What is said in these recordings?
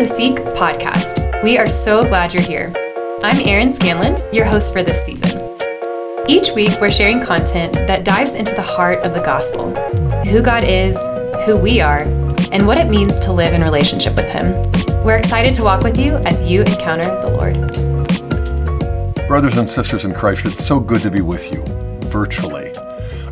the Seek podcast. We are so glad you're here. I'm Erin Scanlon, your host for this season. Each week, we're sharing content that dives into the heart of the gospel who God is, who we are, and what it means to live in relationship with Him. We're excited to walk with you as you encounter the Lord. Brothers and sisters in Christ, it's so good to be with you virtually.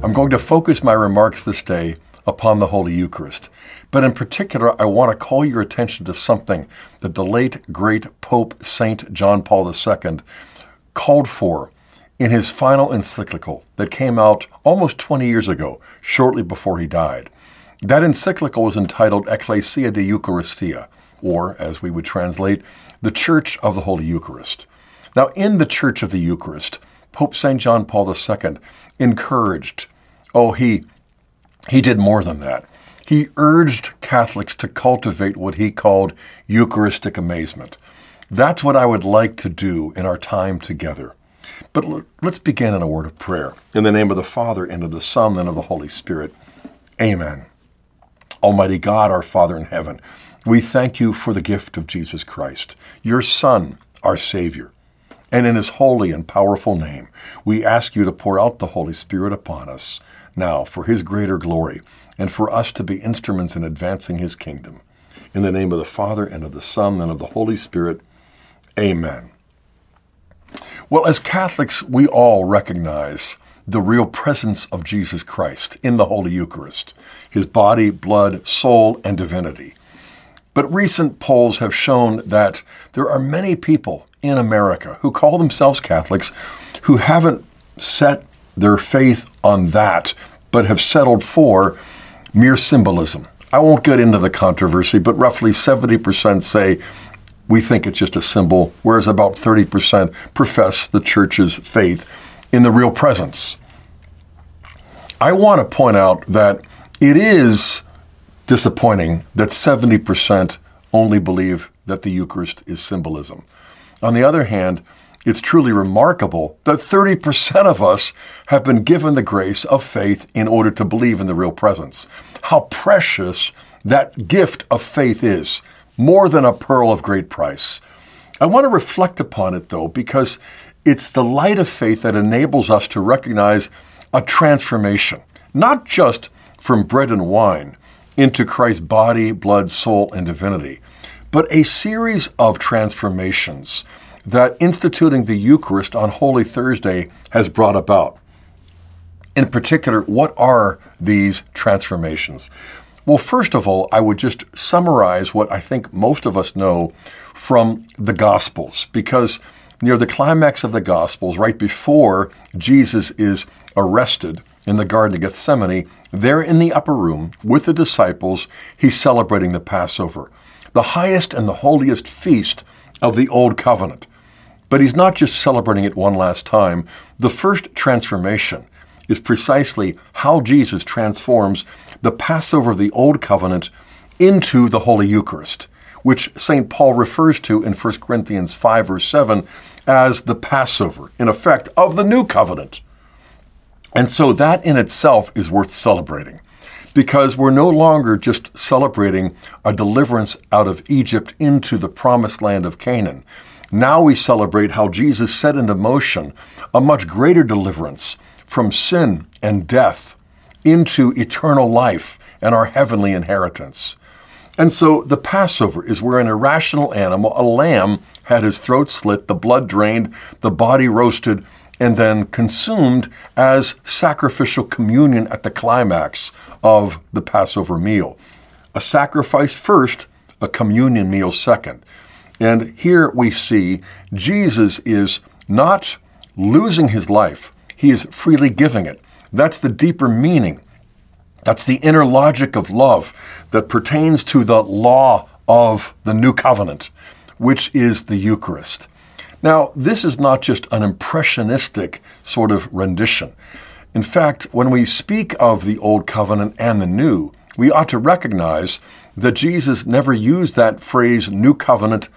I'm going to focus my remarks this day upon the Holy Eucharist. But in particular, I want to call your attention to something that the late, great Pope St. John Paul II called for in his final encyclical that came out almost 20 years ago, shortly before he died. That encyclical was entitled Ecclesia de Eucharistia, or, as we would translate, the Church of the Holy Eucharist. Now, in the Church of the Eucharist, Pope St. John Paul II encouraged, oh, he, he did more than that. He urged Catholics to cultivate what he called Eucharistic amazement. That's what I would like to do in our time together. But let's begin in a word of prayer. In the name of the Father, and of the Son, and of the Holy Spirit. Amen. Almighty God, our Father in heaven, we thank you for the gift of Jesus Christ, your Son, our Savior. And in his holy and powerful name, we ask you to pour out the Holy Spirit upon us now for his greater glory and for us to be instruments in advancing his kingdom. In the name of the Father, and of the Son, and of the Holy Spirit, amen. Well, as Catholics, we all recognize the real presence of Jesus Christ in the Holy Eucharist, his body, blood, soul, and divinity. But recent polls have shown that there are many people in America who call themselves Catholics who haven't set their faith on that, but have settled for mere symbolism. I won't get into the controversy, but roughly 70% say we think it's just a symbol, whereas about 30% profess the church's faith in the real presence. I want to point out that it is disappointing that 70% only believe that the Eucharist is symbolism. On the other hand, it's truly remarkable that 30% of us have been given the grace of faith in order to believe in the real presence. How precious that gift of faith is more than a pearl of great price. I want to reflect upon it, though, because it's the light of faith that enables us to recognize a transformation, not just from bread and wine into Christ's body, blood, soul, and divinity, but a series of transformations that instituting the Eucharist on Holy Thursday has brought about. In particular, what are these transformations? Well, first of all, I would just summarize what I think most of us know from the Gospels, because near the climax of the Gospels, right before Jesus is arrested in the Garden of Gethsemane, there in the upper room with the disciples, he's celebrating the Passover, the highest and the holiest feast of the Old Covenant. But he's not just celebrating it one last time. The first transformation is precisely how Jesus transforms the Passover of the Old Covenant into the Holy Eucharist, which St. Paul refers to in 1 Corinthians 5, verse 7, as the Passover, in effect, of the New Covenant. And so that in itself is worth celebrating because we're no longer just celebrating a deliverance out of Egypt into the promised land of Canaan. Now we celebrate how Jesus set into motion a much greater deliverance from sin and death into eternal life and our heavenly inheritance. And so the Passover is where an irrational animal, a lamb, had his throat slit, the blood drained, the body roasted, and then consumed as sacrificial communion at the climax of the Passover meal. A sacrifice first, a communion meal second. And here we see Jesus is not losing his life, he is freely giving it. That's the deeper meaning. That's the inner logic of love that pertains to the law of the new covenant, which is the Eucharist. Now, this is not just an impressionistic sort of rendition. In fact, when we speak of the Old Covenant and the New, we ought to recognize that Jesus never used that phrase New Covenant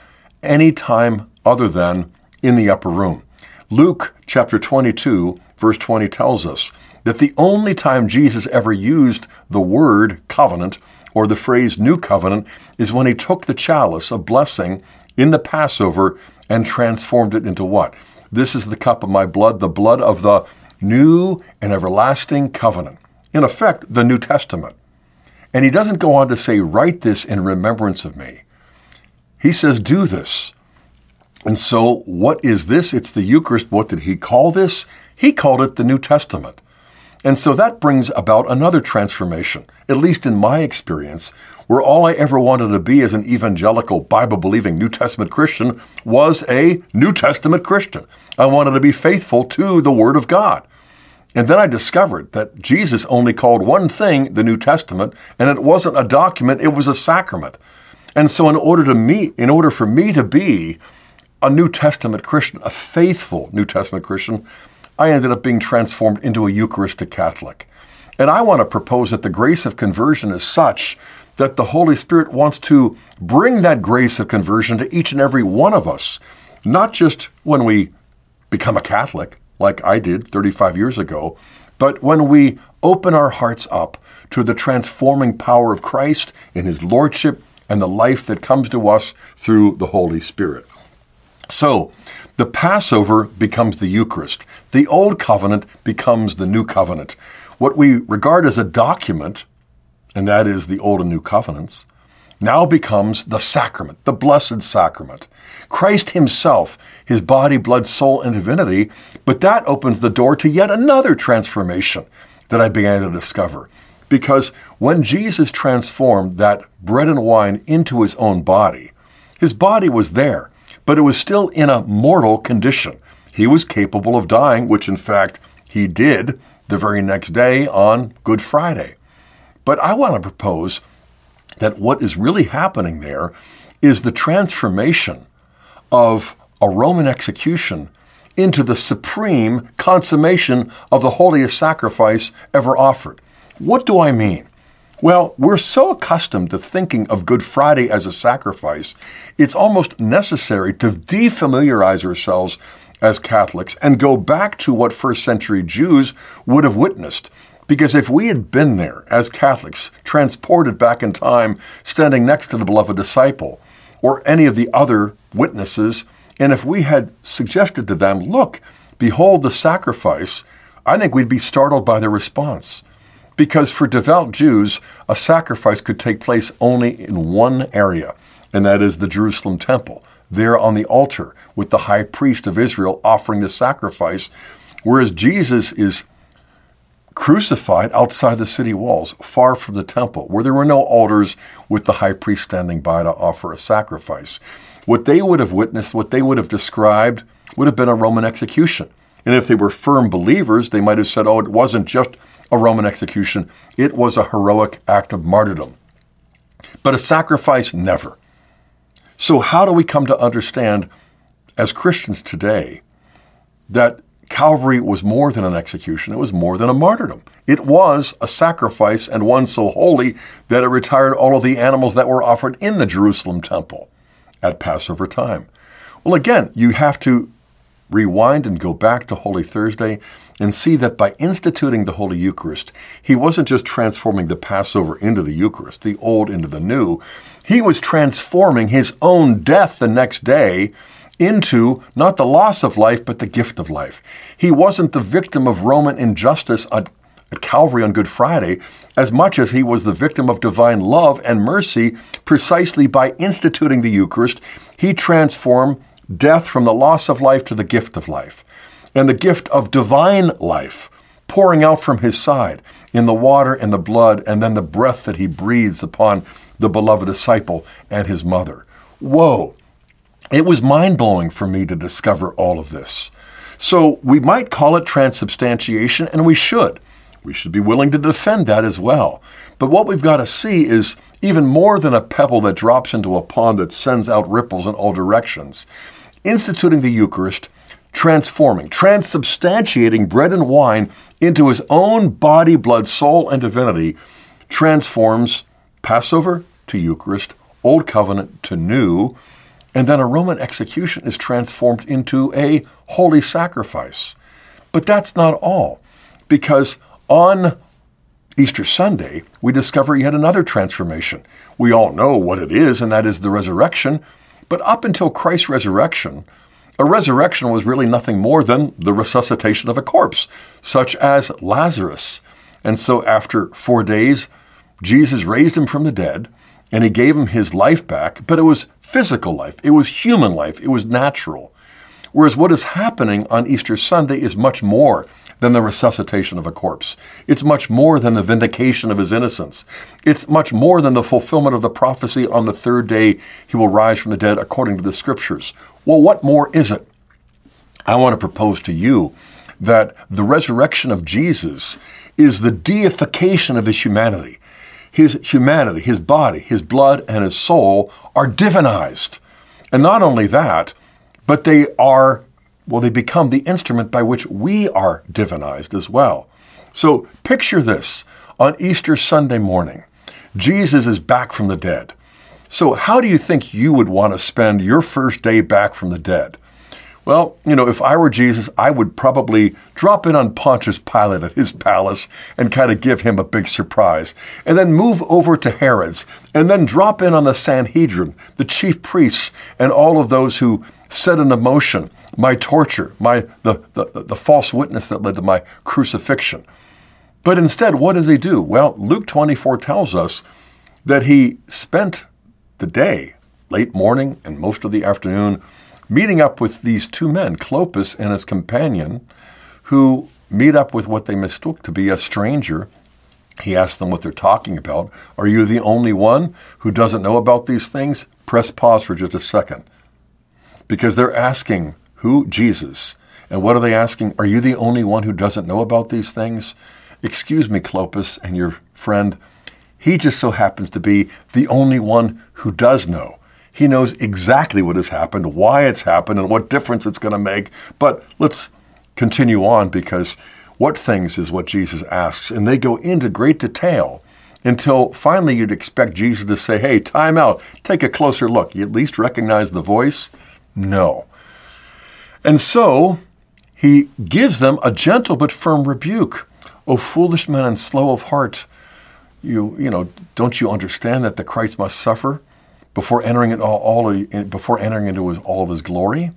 any time other than in the upper room. Luke chapter 22, verse 20 tells us that the only time Jesus ever used the word covenant or the phrase new covenant, is when he took the chalice of blessing in the Passover and transformed it into what? This is the cup of my blood, the blood of the new and everlasting covenant. In effect, the New Testament. And he doesn't go on to say, write this in remembrance of me. He says, do this. And so, what is this? It's the Eucharist. What did he call this? He called it the New Testament. And so that brings about another transformation, at least in my experience, where all I ever wanted to be as an evangelical, Bible believing New Testament Christian was a New Testament Christian. I wanted to be faithful to the Word of God. And then I discovered that Jesus only called one thing the New Testament, and it wasn't a document, it was a sacrament. And so in order to me, in order for me to be a New Testament Christian, a faithful New Testament Christian, I ended up being transformed into a Eucharistic Catholic. And I want to propose that the grace of conversion is such that the Holy Spirit wants to bring that grace of conversion to each and every one of us, not just when we become a Catholic, like I did 35 years ago, but when we open our hearts up to the transforming power of Christ in His Lordship and the life that comes to us through the Holy Spirit. So, the Passover becomes the Eucharist. The Old Covenant becomes the New Covenant. What we regard as a document, and that is the Old and New Covenants, now becomes the sacrament, the Blessed Sacrament. Christ Himself, His body, blood, soul, and divinity, but that opens the door to yet another transformation that I began to discover. Because when Jesus transformed that bread and wine into His own body, His body was there but it was still in a mortal condition. He was capable of dying, which in fact he did the very next day on Good Friday. But I want to propose that what is really happening there is the transformation of a Roman execution into the supreme consummation of the holiest sacrifice ever offered. What do I mean? Well, we're so accustomed to thinking of Good Friday as a sacrifice, it's almost necessary to defamiliarize ourselves as Catholics and go back to what first century Jews would have witnessed. Because if we had been there as Catholics, transported back in time, standing next to the beloved disciple, or any of the other witnesses, and if we had suggested to them, look, behold the sacrifice, I think we'd be startled by their response. Because for devout Jews, a sacrifice could take place only in one area, and that is the Jerusalem temple, there on the altar with the high priest of Israel offering the sacrifice, whereas Jesus is crucified outside the city walls, far from the temple, where there were no altars with the high priest standing by to offer a sacrifice. What they would have witnessed, what they would have described, would have been a Roman execution. And if they were firm believers, they might have said, oh, it wasn't just a Roman execution. It was a heroic act of martyrdom. But a sacrifice, never. So, how do we come to understand as Christians today that Calvary was more than an execution, it was more than a martyrdom. It was a sacrifice and one so holy that it retired all of the animals that were offered in the Jerusalem temple at Passover time. Well, again, you have to rewind and go back to Holy Thursday and see that by instituting the Holy Eucharist, he wasn't just transforming the Passover into the Eucharist, the old into the new. He was transforming his own death the next day into not the loss of life, but the gift of life. He wasn't the victim of Roman injustice at, Calvary on Good Friday as much as he was the victim of divine love and mercy precisely by instituting the Eucharist. He transformed death from the loss of life to the gift of life, and the gift of divine life pouring out from his side in the water and the blood, and then the breath that he breathes upon the beloved disciple and his mother. Whoa! It was mind blowing for me to discover all of this. So we might call it transubstantiation, and we should. We should be willing to defend that as well. But what we've got to see is even more than a pebble that drops into a pond that sends out ripples in all directions instituting the Eucharist, transforming, transubstantiating bread and wine into his own body, blood, soul, and divinity, transforms Passover to Eucharist, Old Covenant to New, and then a Roman execution is transformed into a holy sacrifice. But that's not all, because on Easter Sunday, we discover yet another transformation. We all know what it is, and that is the resurrection. But up until Christ's resurrection, a resurrection was really nothing more than the resuscitation of a corpse, such as Lazarus. And so after four days, Jesus raised him from the dead and he gave him his life back, but it was physical life, it was human life, it was natural. Whereas what is happening on Easter Sunday is much more than the resuscitation of a corpse. It's much more than the vindication of his innocence. It's much more than the fulfillment of the prophecy on the third day he will rise from the dead according to the scriptures. Well, what more is it? I want to propose to you that the resurrection of Jesus is the deification of his humanity. His humanity, his body, his blood, and his soul are divinized. And not only that, but they are, well, they become the instrument by which we are divinized as well. So picture this on Easter Sunday morning. Jesus is back from the dead. So, how do you think you would want to spend your first day back from the dead? Well, you know, if I were Jesus, I would probably drop in on Pontius Pilate at his palace and kind of give him a big surprise, and then move over to Herod's, and then drop in on the Sanhedrin, the chief priests, and all of those who set into motion my torture, my the, the, the false witness that led to my crucifixion. But instead, what does he do? Well, Luke 24 tells us that he spent the day, late morning and most of the afternoon, meeting up with these two men, Clopas and his companion, who meet up with what they mistook to be a stranger. He asks them what they're talking about. Are you the only one who doesn't know about these things? Press pause for just a second. Because they're asking, who? Jesus. And what are they asking? Are you the only one who doesn't know about these things? Excuse me, Clopas and your friend. He just so happens to be the only one who does know. He knows exactly what has happened, why it's happened, and what difference it's going to make. But let's continue on because what things is what Jesus asks. And they go into great detail until finally you'd expect Jesus to say, Hey, time out, take a closer look. You at least recognize the voice? No. And so he gives them a gentle but firm rebuke. O foolish men and slow of heart, you, you know, don't you understand that the Christ must suffer? Before entering it all, all before entering into his, all of his glory?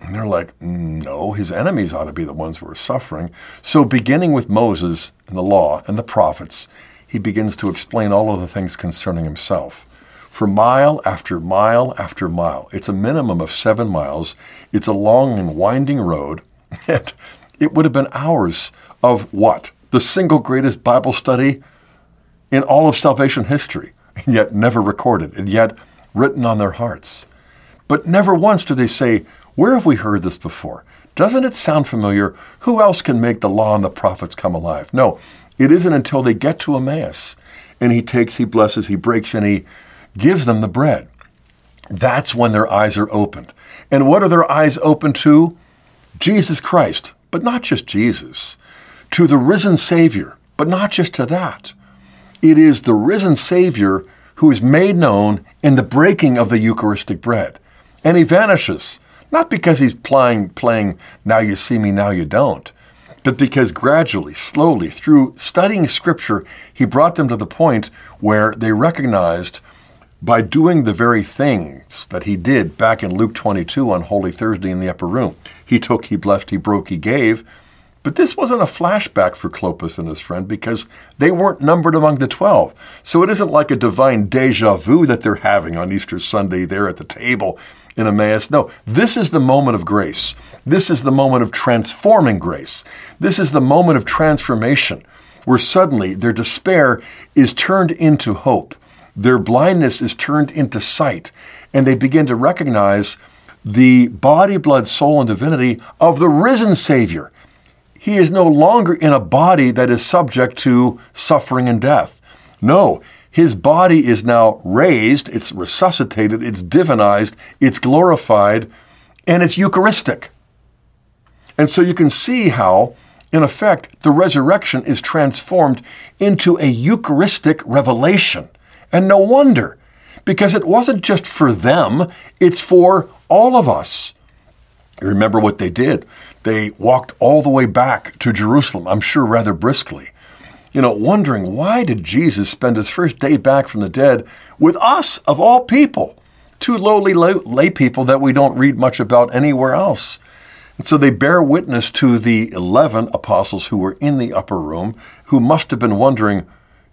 And they're like, no, his enemies ought to be the ones who are suffering. So, beginning with Moses and the law and the prophets, he begins to explain all of the things concerning himself. For mile after mile after mile, it's a minimum of seven miles. It's a long and winding road. And it would have been hours of what? The single greatest Bible study in all of salvation history and yet never recorded, and yet written on their hearts. But never once do they say, Where have we heard this before? Doesn't it sound familiar? Who else can make the law and the prophets come alive? No, it isn't until they get to Emmaus and he takes, he blesses, he breaks, and he gives them the bread. That's when their eyes are opened. And what are their eyes open to? Jesus Christ, but not just Jesus, to the risen Savior, but not just to that. It is the risen Savior who is made known in the breaking of the Eucharistic bread. And he vanishes, not because he's playing, playing now you see me, now you don't, but because gradually, slowly, through studying Scripture, he brought them to the point where they recognized by doing the very things that he did back in Luke 22 on Holy Thursday in the upper room. He took, he blessed, he broke, he gave. But this wasn't a flashback for Clopas and his friend because they weren't numbered among the 12. So it isn't like a divine deja vu that they're having on Easter Sunday there at the table in Emmaus. No, this is the moment of grace. This is the moment of transforming grace. This is the moment of transformation where suddenly their despair is turned into hope. Their blindness is turned into sight, and they begin to recognize the body, blood, soul, and divinity of the risen Savior he is no longer in a body that is subject to suffering and death. No, his body is now raised, it's resuscitated, it's divinized, it's glorified, and it's Eucharistic. And so you can see how, in effect, the resurrection is transformed into a Eucharistic revelation. And no wonder, because it wasn't just for them, it's for all of us. Remember what they did. They walked all the way back to Jerusalem, I'm sure rather briskly. you know, wondering why did Jesus spend his first day back from the dead with us, of all people, two lowly lay people that we don't read much about anywhere else. And so they bear witness to the 11 apostles who were in the upper room, who must have been wondering,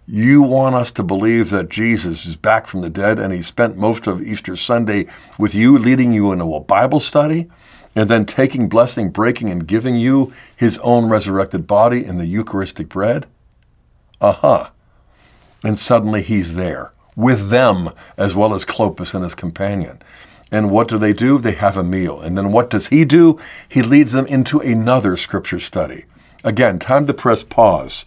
you want us to believe that Jesus is back from the dead and he spent most of Easter Sunday with you, leading you into a Bible study, and then taking blessing, breaking, and giving you his own resurrected body in the Eucharistic bread? Uh huh. And suddenly he's there with them as well as Clopas and his companion. And what do they do? They have a meal. And then what does he do? He leads them into another scripture study. Again, time to press pause.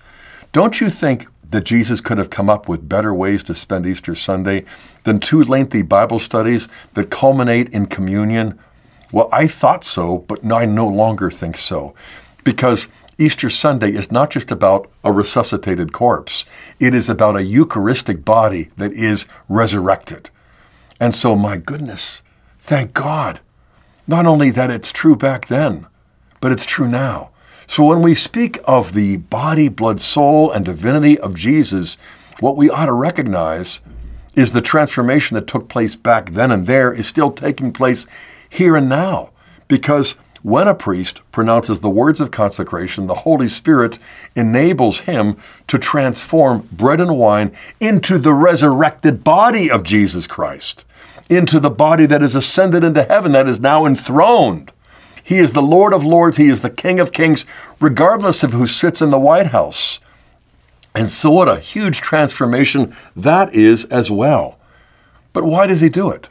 Don't you think that Jesus could have come up with better ways to spend Easter Sunday than two lengthy Bible studies that culminate in communion? Well, I thought so, but I no longer think so. Because Easter Sunday is not just about a resuscitated corpse, it is about a Eucharistic body that is resurrected. And so, my goodness, thank God. Not only that it's true back then, but it's true now. So, when we speak of the body, blood, soul, and divinity of Jesus, what we ought to recognize is the transformation that took place back then and there is still taking place here and now. Because when a priest pronounces the words of consecration, the Holy Spirit enables him to transform bread and wine into the resurrected body of Jesus Christ, into the body that is ascended into heaven, that is now enthroned. He is the Lord of Lords, He is the King of Kings, regardless of who sits in the White House. And so, what a huge transformation that is as well. But why does He do it?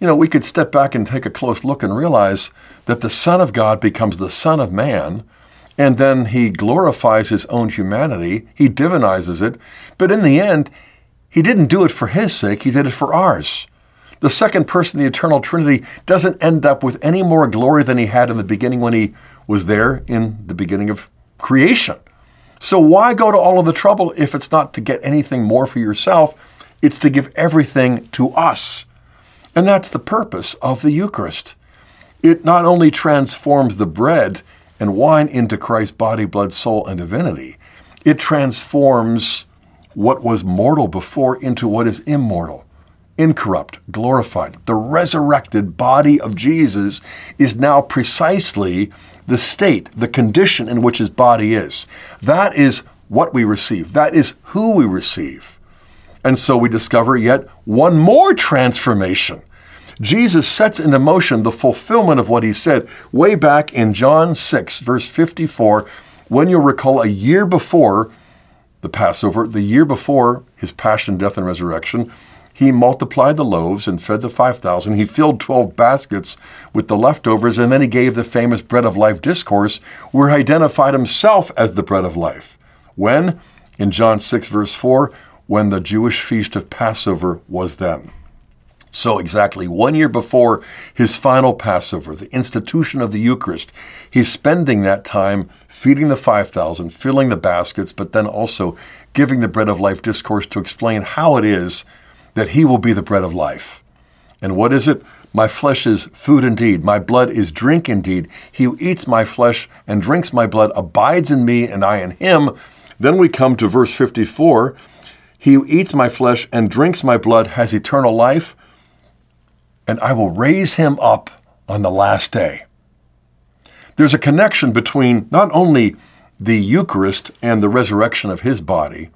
you know, we could step back and take a close look and realize that the Son of God becomes the Son of Man, and then he glorifies his own humanity, he divinizes it, but in the end, he didn't do it for his sake, he did it for ours. The second person of the eternal Trinity doesn't end up with any more glory than he had in the beginning when he was there in the beginning of creation. So why go to all of the trouble if it's not to get anything more for yourself? It's to give everything to us. And that's the purpose of the Eucharist. It not only transforms the bread and wine into Christ's body, blood, soul, and divinity, it transforms what was mortal before into what is immortal, incorrupt, glorified. The resurrected body of Jesus is now precisely the state, the condition in which his body is. That is what we receive. That is who we receive. And so we discover yet one more transformation. Jesus sets into motion the fulfillment of what he said way back in John 6, verse 54, when you'll recall a year before the Passover, the year before his passion, death, and resurrection, he multiplied the loaves and fed the 5,000. He filled 12 baskets with the leftovers, and then he gave the famous bread of life discourse, where he identified himself as the bread of life. When? In John 6, verse 4, when the Jewish feast of Passover was then. So, exactly one year before his final Passover, the institution of the Eucharist, he's spending that time feeding the 5,000, filling the baskets, but then also giving the bread of life discourse to explain how it is that he will be the bread of life. And what is it? My flesh is food indeed. My blood is drink indeed. He who eats my flesh and drinks my blood abides in me, and I in him. Then we come to verse 54 he who eats my flesh and drinks my blood has eternal life, and I will raise him up on the last day. There's a connection between not only the Eucharist and the resurrection of his body,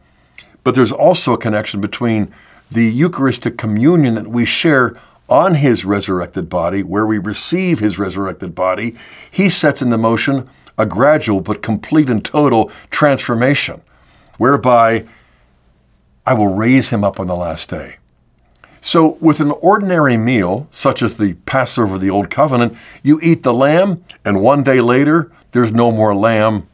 but there's also a connection between the Eucharistic communion that we share on his resurrected body, where we receive his resurrected body. He sets into motion a gradual but complete and total transformation, whereby I will raise him up on the last day. So, with an ordinary meal, such as the Passover of the Old Covenant, you eat the lamb, and one day later, there's no more lamb.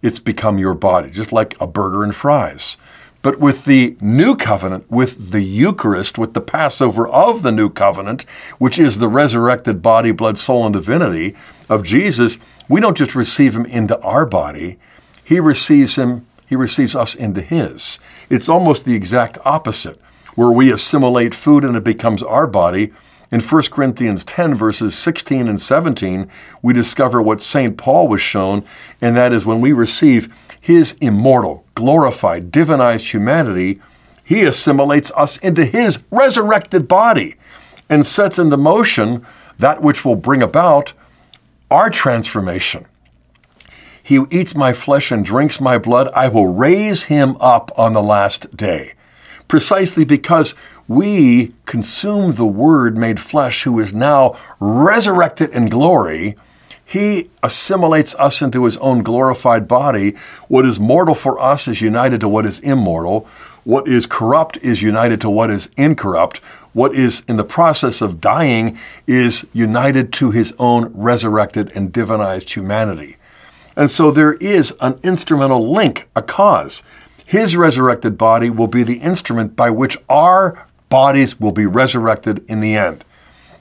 It's become your body, just like a burger and fries. But with the new covenant, with the Eucharist, with the Passover of the new covenant, which is the resurrected body, blood, soul, and divinity of Jesus, we don't just receive him into our body, he receives him he receives us into his. It's almost the exact opposite, where we assimilate food and it becomes our body. In 1 Corinthians 10, verses 16 and 17, we discover what St. Paul was shown, and that is when we receive his immortal, glorified, divinized humanity, he assimilates us into his resurrected body and sets into motion that which will bring about our transformation. He who eats my flesh and drinks my blood, I will raise him up on the last day. Precisely because we consume the Word made flesh, who is now resurrected in glory, he assimilates us into his own glorified body. What is mortal for us is united to what is immortal. What is corrupt is united to what is incorrupt. What is in the process of dying is united to his own resurrected and divinized humanity. And so there is an instrumental link, a cause. His resurrected body will be the instrument by which our bodies will be resurrected in the end.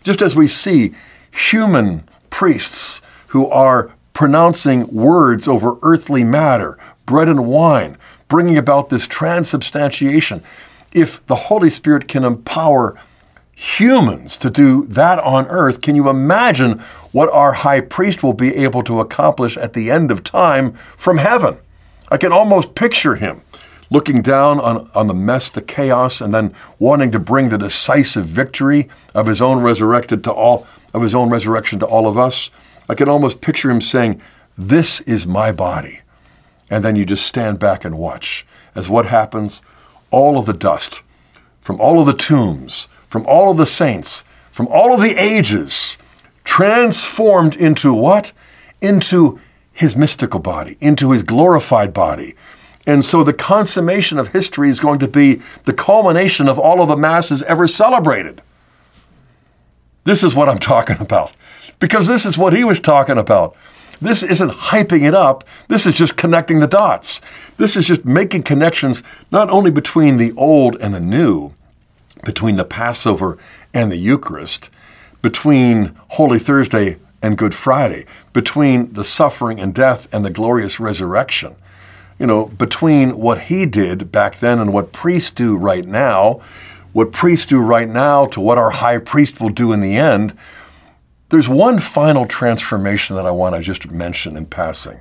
Just as we see human priests who are pronouncing words over earthly matter, bread and wine, bringing about this transubstantiation. If the Holy Spirit can empower humans to do that on earth, can you imagine what our high priest will be able to accomplish at the end of time from heaven? I can almost picture him looking down on, on the mess, the chaos, and then wanting to bring the decisive victory of his own resurrected to all of his own resurrection to all of us. I can almost picture him saying, This is my body. And then you just stand back and watch as what happens, all of the dust from all of the tombs, from all of the saints, from all of the ages, transformed into what? Into his mystical body, into his glorified body. And so the consummation of history is going to be the culmination of all of the masses ever celebrated. This is what I'm talking about. Because this is what he was talking about. This isn't hyping it up. This is just connecting the dots. This is just making connections not only between the old and the new, between the Passover and the Eucharist, between Holy Thursday and Good Friday, between the suffering and death and the glorious resurrection. You know, between what he did back then and what priests do right now, what priests do right now to what our high priest will do in the end, there's one final transformation that I want to just mention in passing.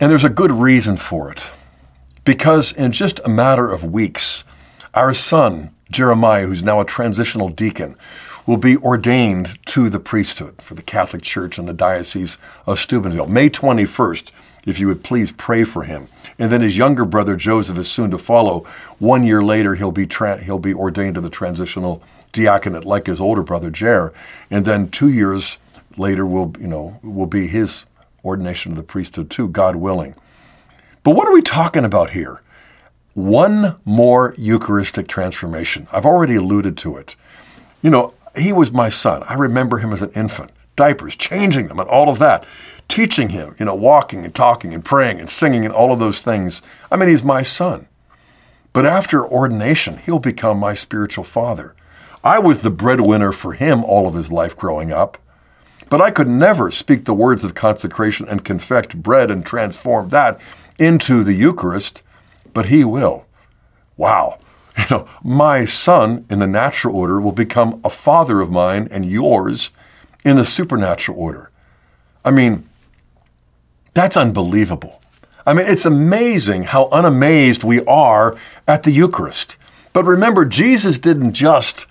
And there's a good reason for it. Because in just a matter of weeks, our son, Jeremiah, who's now a transitional deacon, will be ordained to the priesthood for the Catholic Church in the Diocese of Steubenville. May 21st, if you would please pray for him. And then his younger brother Joseph is soon to follow. One year later, he'll be tra- he'll be ordained to the transitional diaconate like his older brother Jer. And then two years later will you know will be his ordination to the priesthood too, God willing. But what are we talking about here? One more Eucharistic transformation. I've already alluded to it. You know, he was my son. I remember him as an infant, diapers, changing them, and all of that teaching him, you know, walking and talking and praying and singing and all of those things. I mean, he's my son. But after ordination, he'll become my spiritual father. I was the breadwinner for him all of his life growing up. But I could never speak the words of consecration and confect bread and transform that into the Eucharist, but he will. Wow. You know, my son in the natural order will become a father of mine and yours in the supernatural order. I mean, that's unbelievable. I mean, it's amazing how unamazed we are at the Eucharist. But remember, Jesus didn't just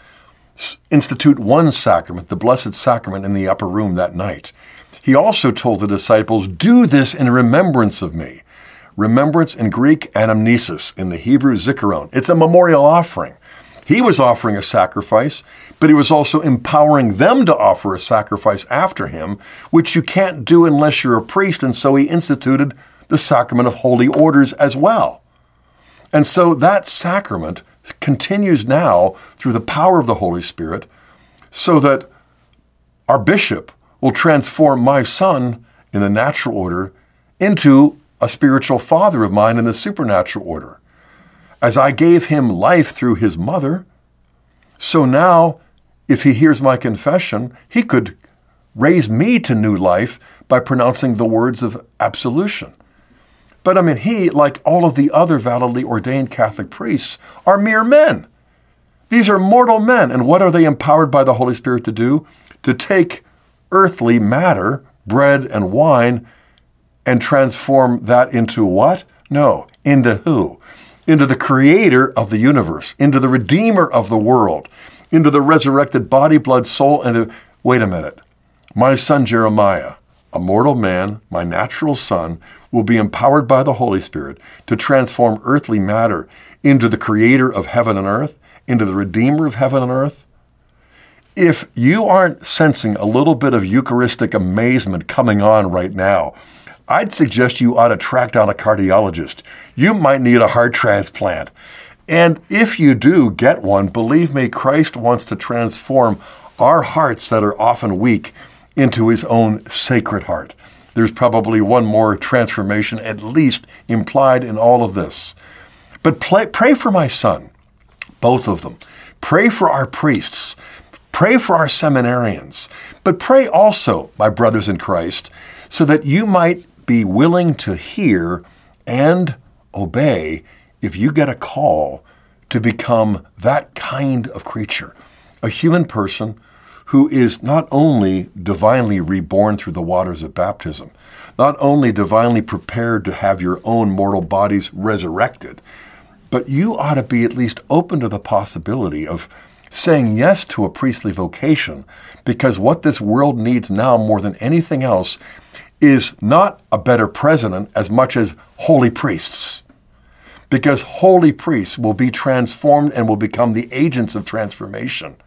institute one sacrament, the Blessed Sacrament, in the upper room that night. He also told the disciples, Do this in remembrance of me. Remembrance in Greek, anamnesis, in the Hebrew, zikaron. It's a memorial offering. He was offering a sacrifice, but he was also empowering them to offer a sacrifice after him, which you can't do unless you're a priest, and so he instituted the sacrament of holy orders as well. And so that sacrament continues now through the power of the Holy Spirit, so that our bishop will transform my son in the natural order into a spiritual father of mine in the supernatural order as I gave him life through his mother. So now, if he hears my confession, he could raise me to new life by pronouncing the words of absolution. But I mean, he, like all of the other validly ordained Catholic priests, are mere men. These are mortal men. And what are they empowered by the Holy Spirit to do? To take earthly matter, bread and wine, and transform that into what? No, into who? Into the creator of the universe, into the redeemer of the world, into the resurrected body, blood, soul, and wait a minute. My son Jeremiah, a mortal man, my natural son, will be empowered by the Holy Spirit to transform earthly matter into the creator of heaven and earth, into the redeemer of heaven and earth. If you aren't sensing a little bit of Eucharistic amazement coming on right now, I'd suggest you ought to track down a cardiologist. You might need a heart transplant. And if you do get one, believe me, Christ wants to transform our hearts that are often weak into his own sacred heart. There's probably one more transformation, at least implied in all of this. But play, pray for my son, both of them. Pray for our priests. Pray for our seminarians. But pray also, my brothers in Christ, so that you might be willing to hear and obey if you get a call to become that kind of creature, a human person who is not only divinely reborn through the waters of baptism, not only divinely prepared to have your own mortal bodies resurrected, but you ought to be at least open to the possibility of saying yes to a priestly vocation because what this world needs now more than anything else is not a better president as much as holy priests. Because holy priests will be transformed and will become the agents of transformation.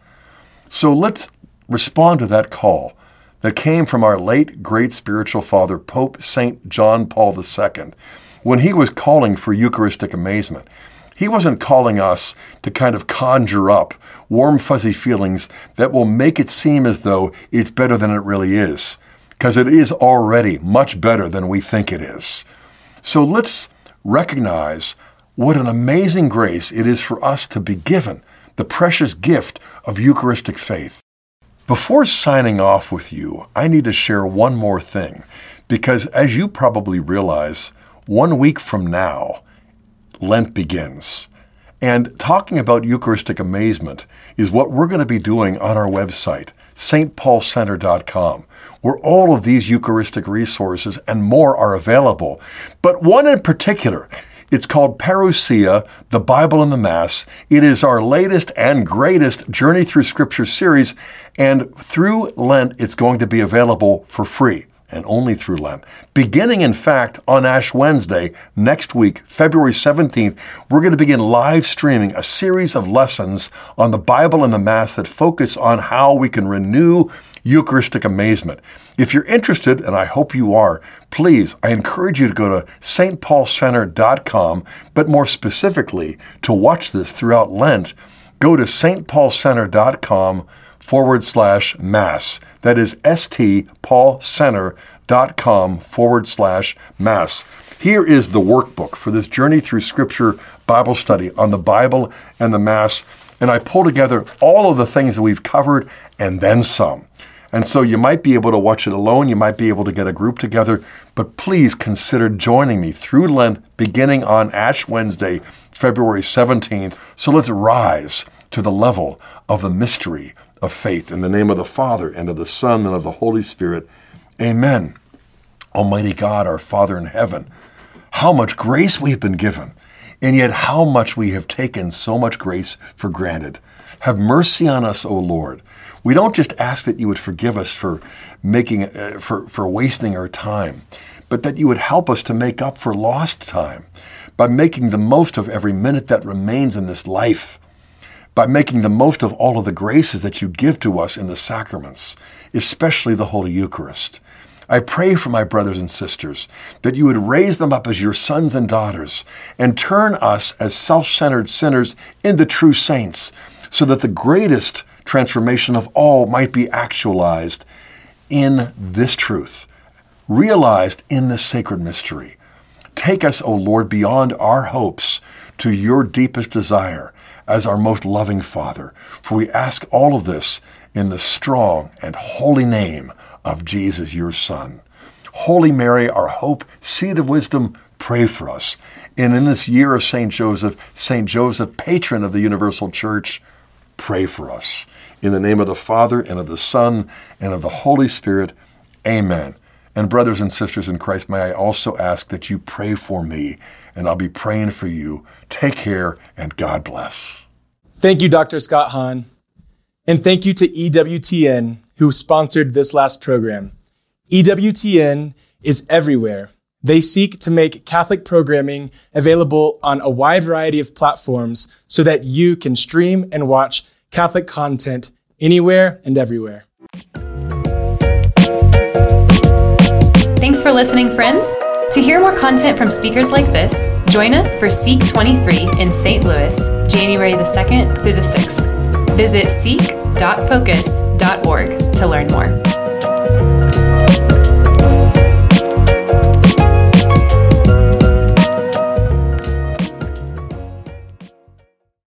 So let's respond to that call that came from our late great spiritual father, Pope St. John Paul II, when he was calling for Eucharistic amazement. He wasn't calling us to kind of conjure up warm, fuzzy feelings that will make it seem as though it's better than it really is because it is already much better than we think it is. So let's recognize what an amazing grace it is for us to be given the precious gift of Eucharistic faith. Before signing off with you, I need to share one more thing because, as you probably realize, one week from now, Lent begins. And talking about Eucharistic amazement is what we're going to be doing on our website, stpaulcenter.com, where all of these Eucharistic resources and more are available. But one in particular, it's called Parousia, the Bible and the Mass. It is our latest and greatest Journey Through Scripture series, and through Lent, it's going to be available for free and only through Lent. Beginning, in fact, on Ash Wednesday next week, February 17th, we're going to begin live streaming a series of lessons on the Bible and the Mass that focus on how we can renew Eucharistic amazement. If you're interested, and I hope you are, please, I encourage you to go to stpaulcenter.com, but more specifically, to watch this throughout Lent, go to stpaulcenter.com forward slash mass. That is stpaulcenter.com forward slash mass. Here is the workbook for this Journey Through Scripture Bible study on the Bible and the Mass. And I pull together all of the things that we've covered and then some. And so you might be able to watch it alone, you might be able to get a group together, but please consider joining me through Lent beginning on Ash Wednesday, February 17th. So let's rise to the level of the mystery of faith. In the name of the Father, and of the Son, and of the Holy Spirit. Amen. Almighty God, our Father in heaven, how much grace we've been given, and yet how much we have taken so much grace for granted. Have mercy on us, O Lord. We don't just ask that you would forgive us for making uh, for, for wasting our time, but that you would help us to make up for lost time by making the most of every minute that remains in this life by making the most of all of the graces that you give to us in the sacraments, especially the Holy Eucharist. I pray for my brothers and sisters that you would raise them up as your sons and daughters and turn us as self centered sinners into true saints, so that the greatest transformation of all might be actualized in this truth, realized in this sacred mystery. Take us, O Lord, beyond our hopes to your deepest desire as our most loving Father. For we ask all of this in the strong and holy name of Jesus, your Son. Holy Mary, our hope, seat of wisdom, pray for us. And in this year of St. Joseph, St. Joseph, patron of the Universal Church, pray for us. In the name of the Father, and of the Son, and of the Holy Spirit, amen. And brothers and sisters in Christ, may I also ask that you pray for me, and I'll be praying for you. Take care, and God bless. Thank you, Dr. Scott Hahn. And thank you to EWTN, who sponsored this last program. EWTN is everywhere. They seek to make Catholic programming available on a wide variety of platforms so that you can stream and watch Catholic content anywhere and everywhere. Thanks for listening, friends. To hear more content from speakers like this, join us for Seek 23 in St. Louis, January the 2nd through the 6th. Visit seek.focus.org to learn more.